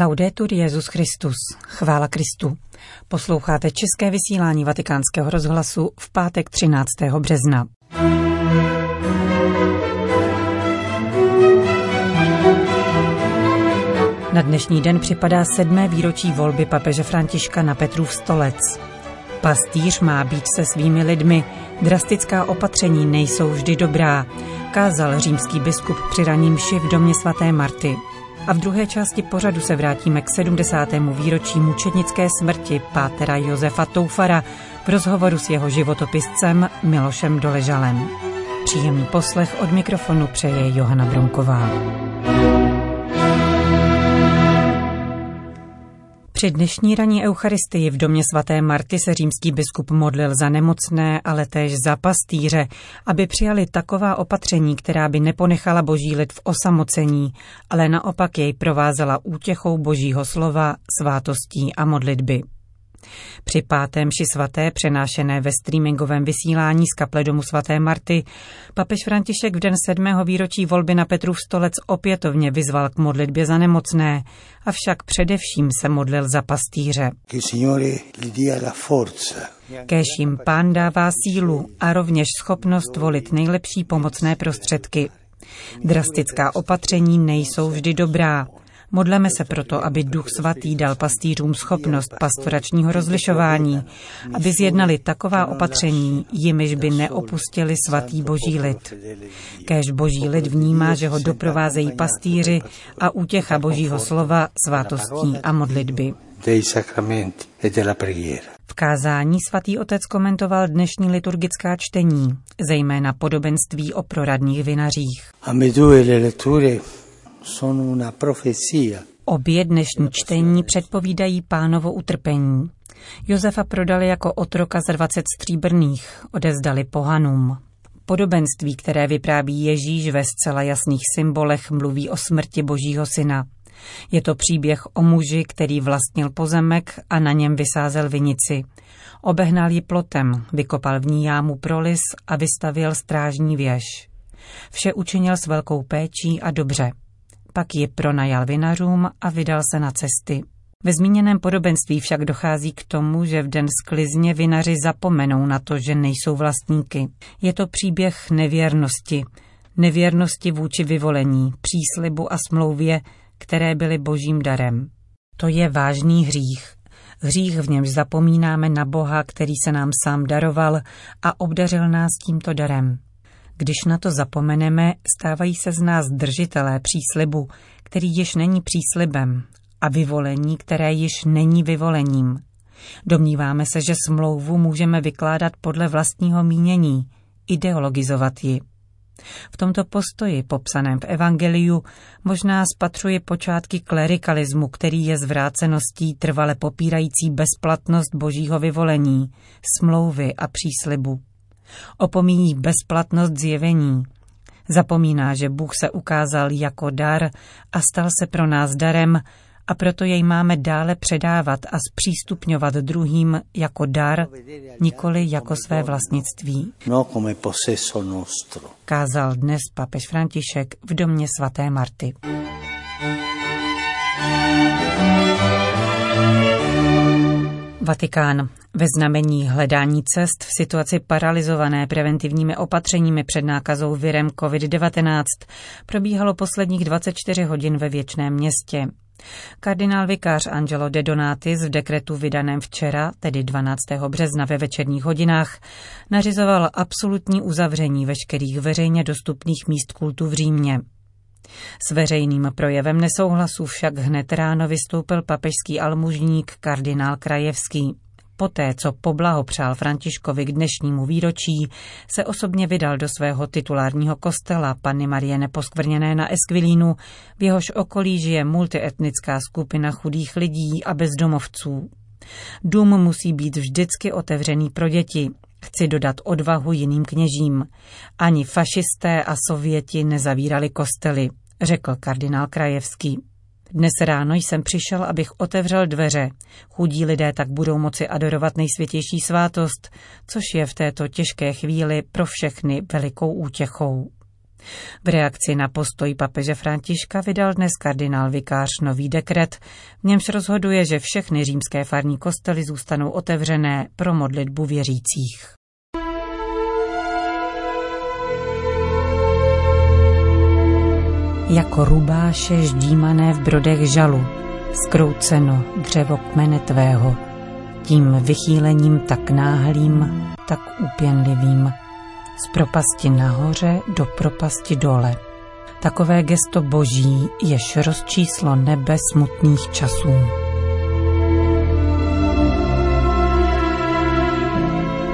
Laudetur Jezus Christus. Chvála Kristu. Posloucháte české vysílání Vatikánského rozhlasu v pátek 13. března. Na dnešní den připadá sedmé výročí volby papeže Františka na Petrův stolec. Pastýř má být se svými lidmi, drastická opatření nejsou vždy dobrá, kázal římský biskup při raním v domě svaté Marty. A v druhé části pořadu se vrátíme k 70. výročí mučednické smrti pátera Josefa Toufara v rozhovoru s jeho životopiscem Milošem Doležalem. Příjemný poslech od mikrofonu přeje Johana Bronková. Při dnešní raní Eucharistii v domě svaté Marty se římský biskup modlil za nemocné, ale též za pastýře, aby přijali taková opatření, která by neponechala boží lid v osamocení, ale naopak jej provázela útěchou božího slova, svátostí a modlitby. Při pátém ši svaté, přenášené ve streamingovém vysílání z kaple domu svaté Marty, papež František v den sedmého výročí volby na Petrův stolec opětovně vyzval k modlitbě za nemocné, avšak především se modlil za pastýře. Kéž jim pán dává sílu a rovněž schopnost volit nejlepší pomocné prostředky. Drastická opatření nejsou vždy dobrá, Modleme se proto, aby Duch Svatý dal pastýřům schopnost pastoračního rozlišování, aby zjednali taková opatření, jimiž by neopustili svatý boží lid. Kéž boží lid vnímá, že ho doprovázejí pastýři a útěcha božího slova, svátostí a modlitby. V kázání svatý otec komentoval dnešní liturgická čtení, zejména podobenství o proradných vinařích. Obě dnešní čtení předpovídají pánovo utrpení. Josefa prodali jako otroka za 20 stříbrných, odezdali pohanům. Podobenství, které vypráví Ježíš ve zcela jasných symbolech, mluví o smrti Božího syna. Je to příběh o muži, který vlastnil pozemek a na něm vysázel vinici. Obehnal ji plotem, vykopal v ní jámu pro lis a vystavil strážní věž. Vše učinil s velkou péčí a dobře pak ji pronajal vinařům a vydal se na cesty. Ve zmíněném podobenství však dochází k tomu, že v den sklizně vinaři zapomenou na to, že nejsou vlastníky. Je to příběh nevěrnosti. Nevěrnosti vůči vyvolení, příslibu a smlouvě, které byly božím darem. To je vážný hřích. Hřích, v němž zapomínáme na Boha, který se nám sám daroval a obdařil nás tímto darem. Když na to zapomeneme, stávají se z nás držitelé příslibu, který již není příslibem, a vyvolení, které již není vyvolením. Domníváme se, že smlouvu můžeme vykládat podle vlastního mínění, ideologizovat ji. V tomto postoji, popsaném v Evangeliu, možná spatřuje počátky klerikalismu, který je zvráceností trvale popírající bezplatnost božího vyvolení, smlouvy a příslibu. Opomíjí bezplatnost zjevení. Zapomíná, že Bůh se ukázal jako dar a stal se pro nás darem a proto jej máme dále předávat a zpřístupňovat druhým jako dar, nikoli jako své vlastnictví. No Kázal dnes papež František v domě svaté Marty. Vatikán. Ve znamení hledání cest v situaci paralizované preventivními opatřeními před nákazou virem COVID-19 probíhalo posledních 24 hodin ve věčném městě. Kardinál vikář Angelo de Donatis v dekretu vydaném včera, tedy 12. března ve večerních hodinách, nařizoval absolutní uzavření veškerých veřejně dostupných míst kultu v Římě. S veřejným projevem nesouhlasu však hned ráno vystoupil papežský almužník kardinál Krajevský. Poté, co poblahopřál Františkovi k dnešnímu výročí, se osobně vydal do svého titulárního kostela Panny Marie Neposkvrněné na Esquilínu, v jehož okolí žije multietnická skupina chudých lidí a bezdomovců. Dům musí být vždycky otevřený pro děti. Chci dodat odvahu jiným kněžím. Ani fašisté a sověti nezavírali kostely, řekl kardinál Krajevský. Dnes ráno jsem přišel, abych otevřel dveře. Chudí lidé tak budou moci adorovat nejsvětější svátost, což je v této těžké chvíli pro všechny velikou útěchou. V reakci na postoj papeže Františka vydal dnes kardinál vikář nový dekret, v němž rozhoduje, že všechny římské farní kostely zůstanou otevřené pro modlitbu věřících. Jako rubáše ždímané v brodech žalu, skrouceno dřevo kmene tvého, tím vychýlením tak náhlým, tak úpěnlivým, z propasti nahoře do propasti dole. Takové gesto boží, jež rozčíslo nebe smutných časů.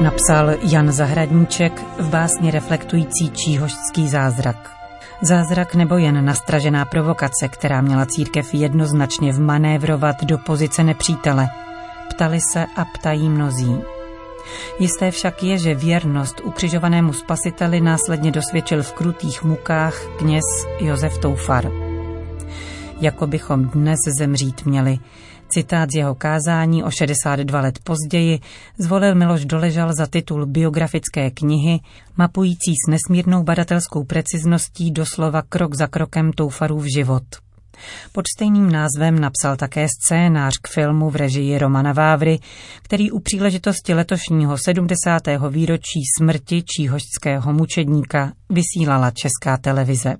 Napsal Jan Zahradníček v básni reflektující číhožský zázrak. Zázrak nebo jen nastražená provokace, která měla církev jednoznačně vmanévrovat do pozice nepřítele. Ptali se a ptají mnozí. Jisté však je, že věrnost ukřižovanému spasiteli následně dosvědčil v krutých mukách kněz Josef Toufar. Jako bychom dnes zemřít měli. Citát z jeho kázání o 62 let později zvolil Miloš Doležal za titul biografické knihy, mapující s nesmírnou badatelskou precizností doslova krok za krokem Toufarův život. Pod stejným názvem napsal také scénář k filmu v režii Romana Vávry, který u příležitosti letošního 70. výročí smrti číhožského mučedníka vysílala Česká televize.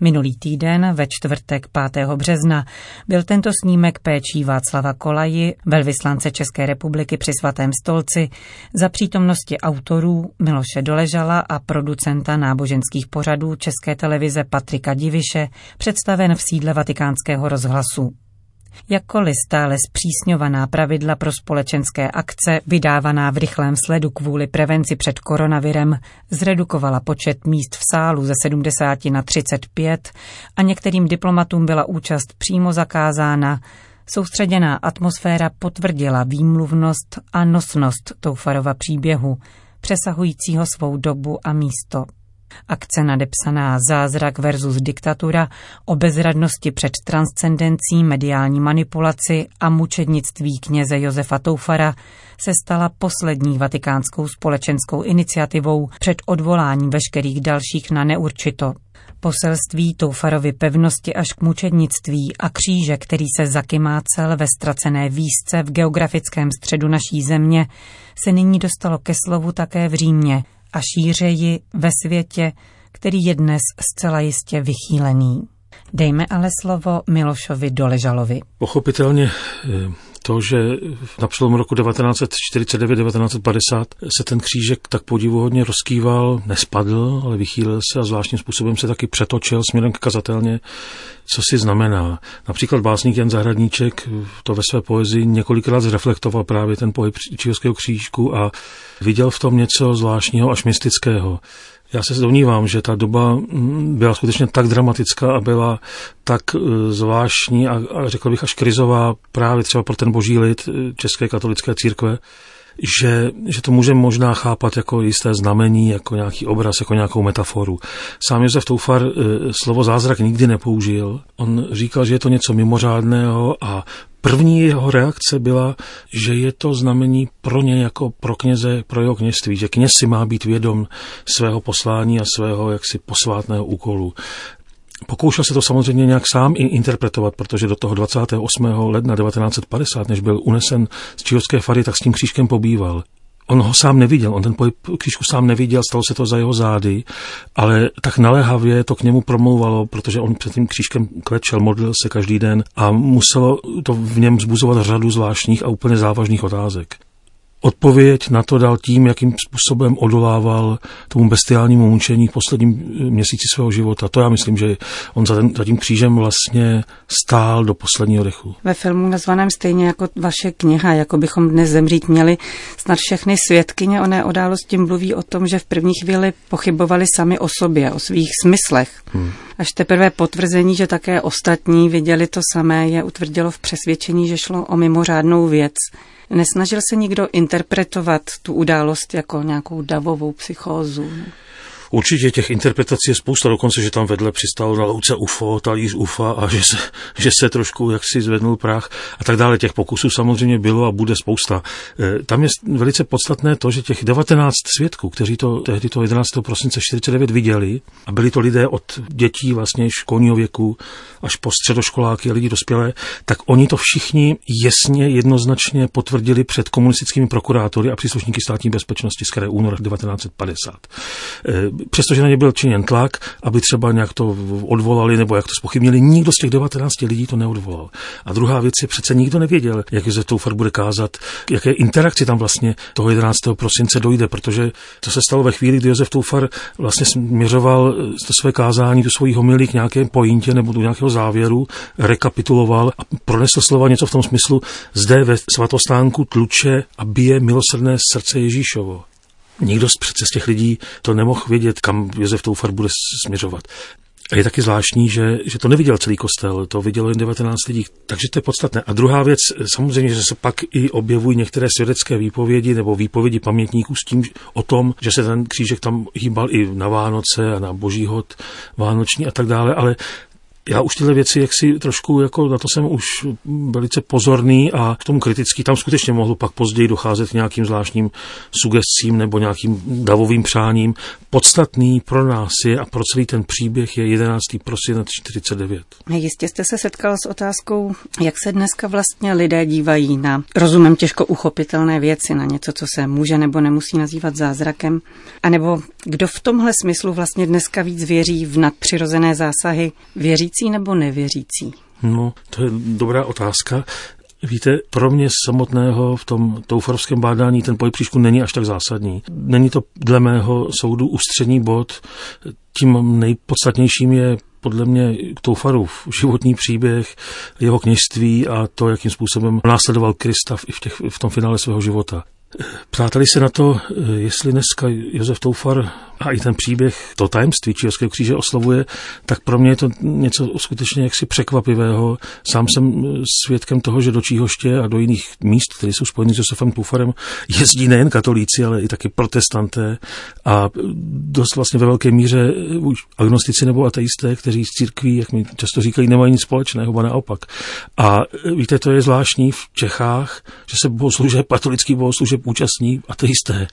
Minulý týden, ve čtvrtek 5. března, byl tento snímek péčí Václava Kolaji, velvyslance České republiky při svatém stolci, za přítomnosti autorů Miloše Doležala a producenta náboženských pořadů České televize Patrika Diviše představen v sídle vatikánského rozhlasu. Jakkoliv stále zpřísňovaná pravidla pro společenské akce, vydávaná v rychlém sledu kvůli prevenci před koronavirem, zredukovala počet míst v sálu ze 70 na 35 a některým diplomatům byla účast přímo zakázána, soustředěná atmosféra potvrdila výmluvnost a nosnost Toufarova příběhu, přesahujícího svou dobu a místo. Akce nadepsaná Zázrak versus diktatura o bezradnosti před transcendencí, mediální manipulaci a mučednictví kněze Josefa Toufara se stala poslední vatikánskou společenskou iniciativou před odvoláním veškerých dalších na neurčito. Poselství Toufarovy pevnosti až k mučednictví a kříže, který se zakymácel ve ztracené výzce v geografickém středu naší země, se nyní dostalo ke slovu také v Římě – a šířeji ve světě, který je dnes zcela jistě vychýlený. Dejme ale slovo Milošovi Doležalovi. Pochopitelně eh, to, že na přelomu roku 1949-1950 se ten křížek tak podivuhodně rozkýval, nespadl, ale vychýlil se a zvláštním způsobem se taky přetočil směrem k kazatelně, co si znamená. Například básník Jan Zahradníček to ve své poezii několikrát zreflektoval právě ten pohyb Číhovského křížku a viděl v tom něco zvláštního až mystického. Já se domnívám, že ta doba mm, byla skutečně tak dramatická a byla tak e, zvláštní a, a řekl bych až krizová právě třeba pro ten boží lid e, České katolické církve, že, že to můžeme možná chápat jako jisté znamení, jako nějaký obraz, jako nějakou metaforu. Sám Josef Toufar e, slovo zázrak nikdy nepoužil. On říkal, že je to něco mimořádného a První jeho reakce byla, že je to znamení pro ně jako pro kněze, pro jeho kněžství, že kněz si má být vědom svého poslání a svého jaksi posvátného úkolu. Pokoušel se to samozřejmě nějak sám i interpretovat, protože do toho 28. ledna 1950, než byl unesen z Číhovské fary, tak s tím křížkem pobýval. On ho sám neviděl, on ten pohyb křížku sám neviděl, stalo se to za jeho zády, ale tak naléhavě to k němu promlouvalo, protože on před tím křížkem klečel, modlil se každý den a muselo to v něm zbuzovat řadu zvláštních a úplně závažných otázek. Odpověď na to dal tím, jakým způsobem odolával tomu bestiálnímu mučení v posledním eh, měsíci svého života. To já myslím, že on za, ten, za tím křížem vlastně stál do posledního dechu. Ve filmu nazvaném stejně jako vaše kniha, jako bychom dnes zemřít měli, snad všechny svědkyně oné události mluví o tom, že v první chvíli pochybovali sami o sobě, o svých smyslech. Hmm. Až teprve potvrzení, že také ostatní viděli to samé, je utvrdilo v přesvědčení, že šlo o mimořádnou věc. Nesnažil se nikdo interpretovat tu událost jako nějakou davovou psychózu? Určitě těch interpretací je spousta, dokonce, že tam vedle přistál na louce UFO, talíř UFA a že se, že se trošku jaksi zvednul prach a tak dále. Těch pokusů samozřejmě bylo a bude spousta. E, tam je velice podstatné to, že těch 19 svědků, kteří to tehdy to 11. prosince 49 viděli, a byli to lidé od dětí vlastně školního věku až po středoškoláky a lidi dospělé, tak oni to všichni jasně, jednoznačně potvrdili před komunistickými prokurátory a příslušníky státní bezpečnosti z kraje února 1950. Přestože na ně byl činěn tlak, aby třeba nějak to odvolali nebo jak to spochybnili, nikdo z těch 19 lidí to neodvolal. A druhá věc je, přece nikdo nevěděl, jak Josef Toufar bude kázat, jaké interakci tam vlastně toho 11. prosince dojde, protože to se stalo ve chvíli, kdy Josef Toufar vlastně směřoval to své kázání, tu svoji homilí k nějaké pointě nebo do nějakého závěru, rekapituloval a pronesl slova něco v tom smyslu, zde ve svatostánku tluče a bije milosrdné srdce Ježíšovo. Nikdo z přece z těch lidí to nemohl vědět, kam Josef Toufar bude směřovat. A je taky zvláštní, že, že to neviděl celý kostel, to vidělo jen 19 lidí, takže to je podstatné. A druhá věc, samozřejmě, že se pak i objevují některé svědecké výpovědi nebo výpovědi pamětníků s tím o tom, že se ten křížek tam hýbal i na Vánoce a na Boží hod vánoční a tak dále, ale já už tyhle věci, jak si trošku, jako na to jsem už velice pozorný a k tomu kritický. Tam skutečně mohlo pak později docházet k nějakým zvláštním sugestcím nebo nějakým davovým přáním. Podstatný pro nás je a pro celý ten příběh je 11. prosinec 49. Jistě jste se setkal s otázkou, jak se dneska vlastně lidé dívají na rozumem těžko uchopitelné věci, na něco, co se může nebo nemusí nazývat zázrakem, a nebo kdo v tomhle smyslu vlastně dneska víc věří v nadpřirozené zásahy, věřící nebo nevěřící? No, to je dobrá otázka. Víte, pro mě samotného v tom toufarovském bádání ten pohyb příšku není až tak zásadní. Není to dle mého soudu ústřední bod. Tím nejpodstatnějším je podle mě Toufarův životní příběh, jeho kněžství a to, jakým způsobem následoval Krista v, těch, v tom finále svého života. Přáteli se na to, jestli dneska Josef Toufar a i ten příběh, to tajemství Čírovského kříže oslovuje, tak pro mě je to něco skutečně jaksi překvapivého. Sám jsem svědkem toho, že do Číhoště a do jiných míst, které jsou spojeny s Josefem Toufarem, jezdí nejen katolíci, ale i taky protestanté a dost vlastně ve velké míře už agnostici nebo ateisté, kteří z církví, jak mi často říkají, nemají nic společného, ba naopak. A víte, to je zvláštní v Čechách, že se bohoslužeb, katolický bohoslužeb účastní ateisté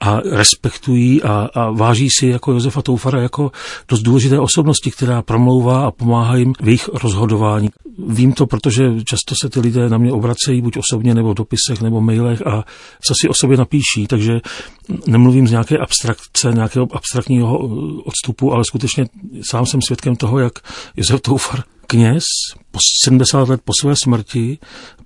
a respektují a, a váží si jako Josefa Toufara jako dost důležité osobnosti, která promlouvá a pomáhá jim v jejich rozhodování. Vím to, protože často se ty lidé na mě obracejí, buď osobně, nebo v dopisech, nebo mailech a co si o sobě napíší, takže nemluvím z nějaké abstrakce, nějakého abstraktního odstupu, ale skutečně sám jsem svědkem toho, jak Josef Toufar kněz po 70 let po své smrti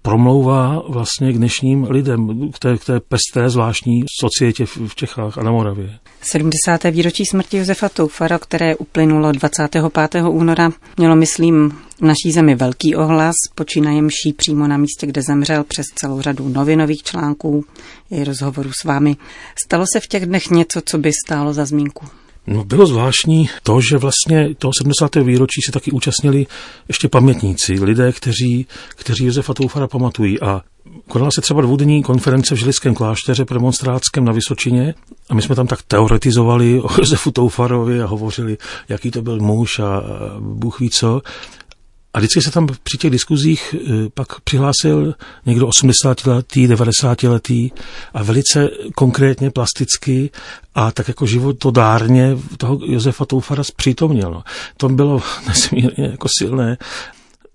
promlouvá vlastně k dnešním lidem, k té, k té pestré zvláštní societě v Čechách a na Moravě. 70. výročí smrti Josefa Toufara, které uplynulo 25. února, mělo, myslím, v naší zemi velký ohlas, počínaje mší přímo na místě, kde zemřel přes celou řadu novinových článků i rozhovorů s vámi. Stalo se v těch dnech něco, co by stálo za zmínku? No, bylo zvláštní to, že vlastně toho 70. výročí se taky účastnili ještě pamětníci, lidé, kteří, kteří Josefa Toufara pamatují a Konala se třeba dvoudenní konference v Žilickém klášteře premonstrátském na Vysočině a my jsme tam tak teoretizovali o Josefu Toufarovi a hovořili, jaký to byl muž a Bůh ví co. A vždycky se tam při těch diskuzích eh, pak přihlásil někdo 80 letý, 90 letý a velice konkrétně, plasticky a tak jako životodárně toho Josefa Toufara zpřítomnil. No. To bylo nesmírně jako silné.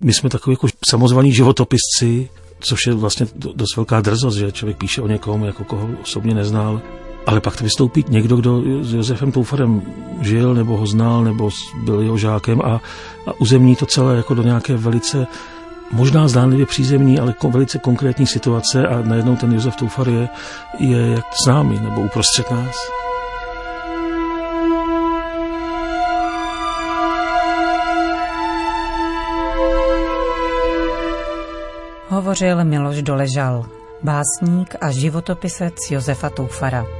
My jsme takový jako samozvaní životopisci, což je vlastně dost velká drzost, že člověk píše o někom, jako koho osobně neznal. Ale pak to vystoupí někdo, kdo s Josefem Toufarem žil, nebo ho znal, nebo byl jeho žákem a, a uzemní to celé jako do nějaké velice možná zdánlivě přízemní, ale velice konkrétní situace a najednou ten Josef Toufar je, je jak s námi nebo uprostřed nás. Hovořil Miloš Doležal, básník a životopisec Josefa Toufara.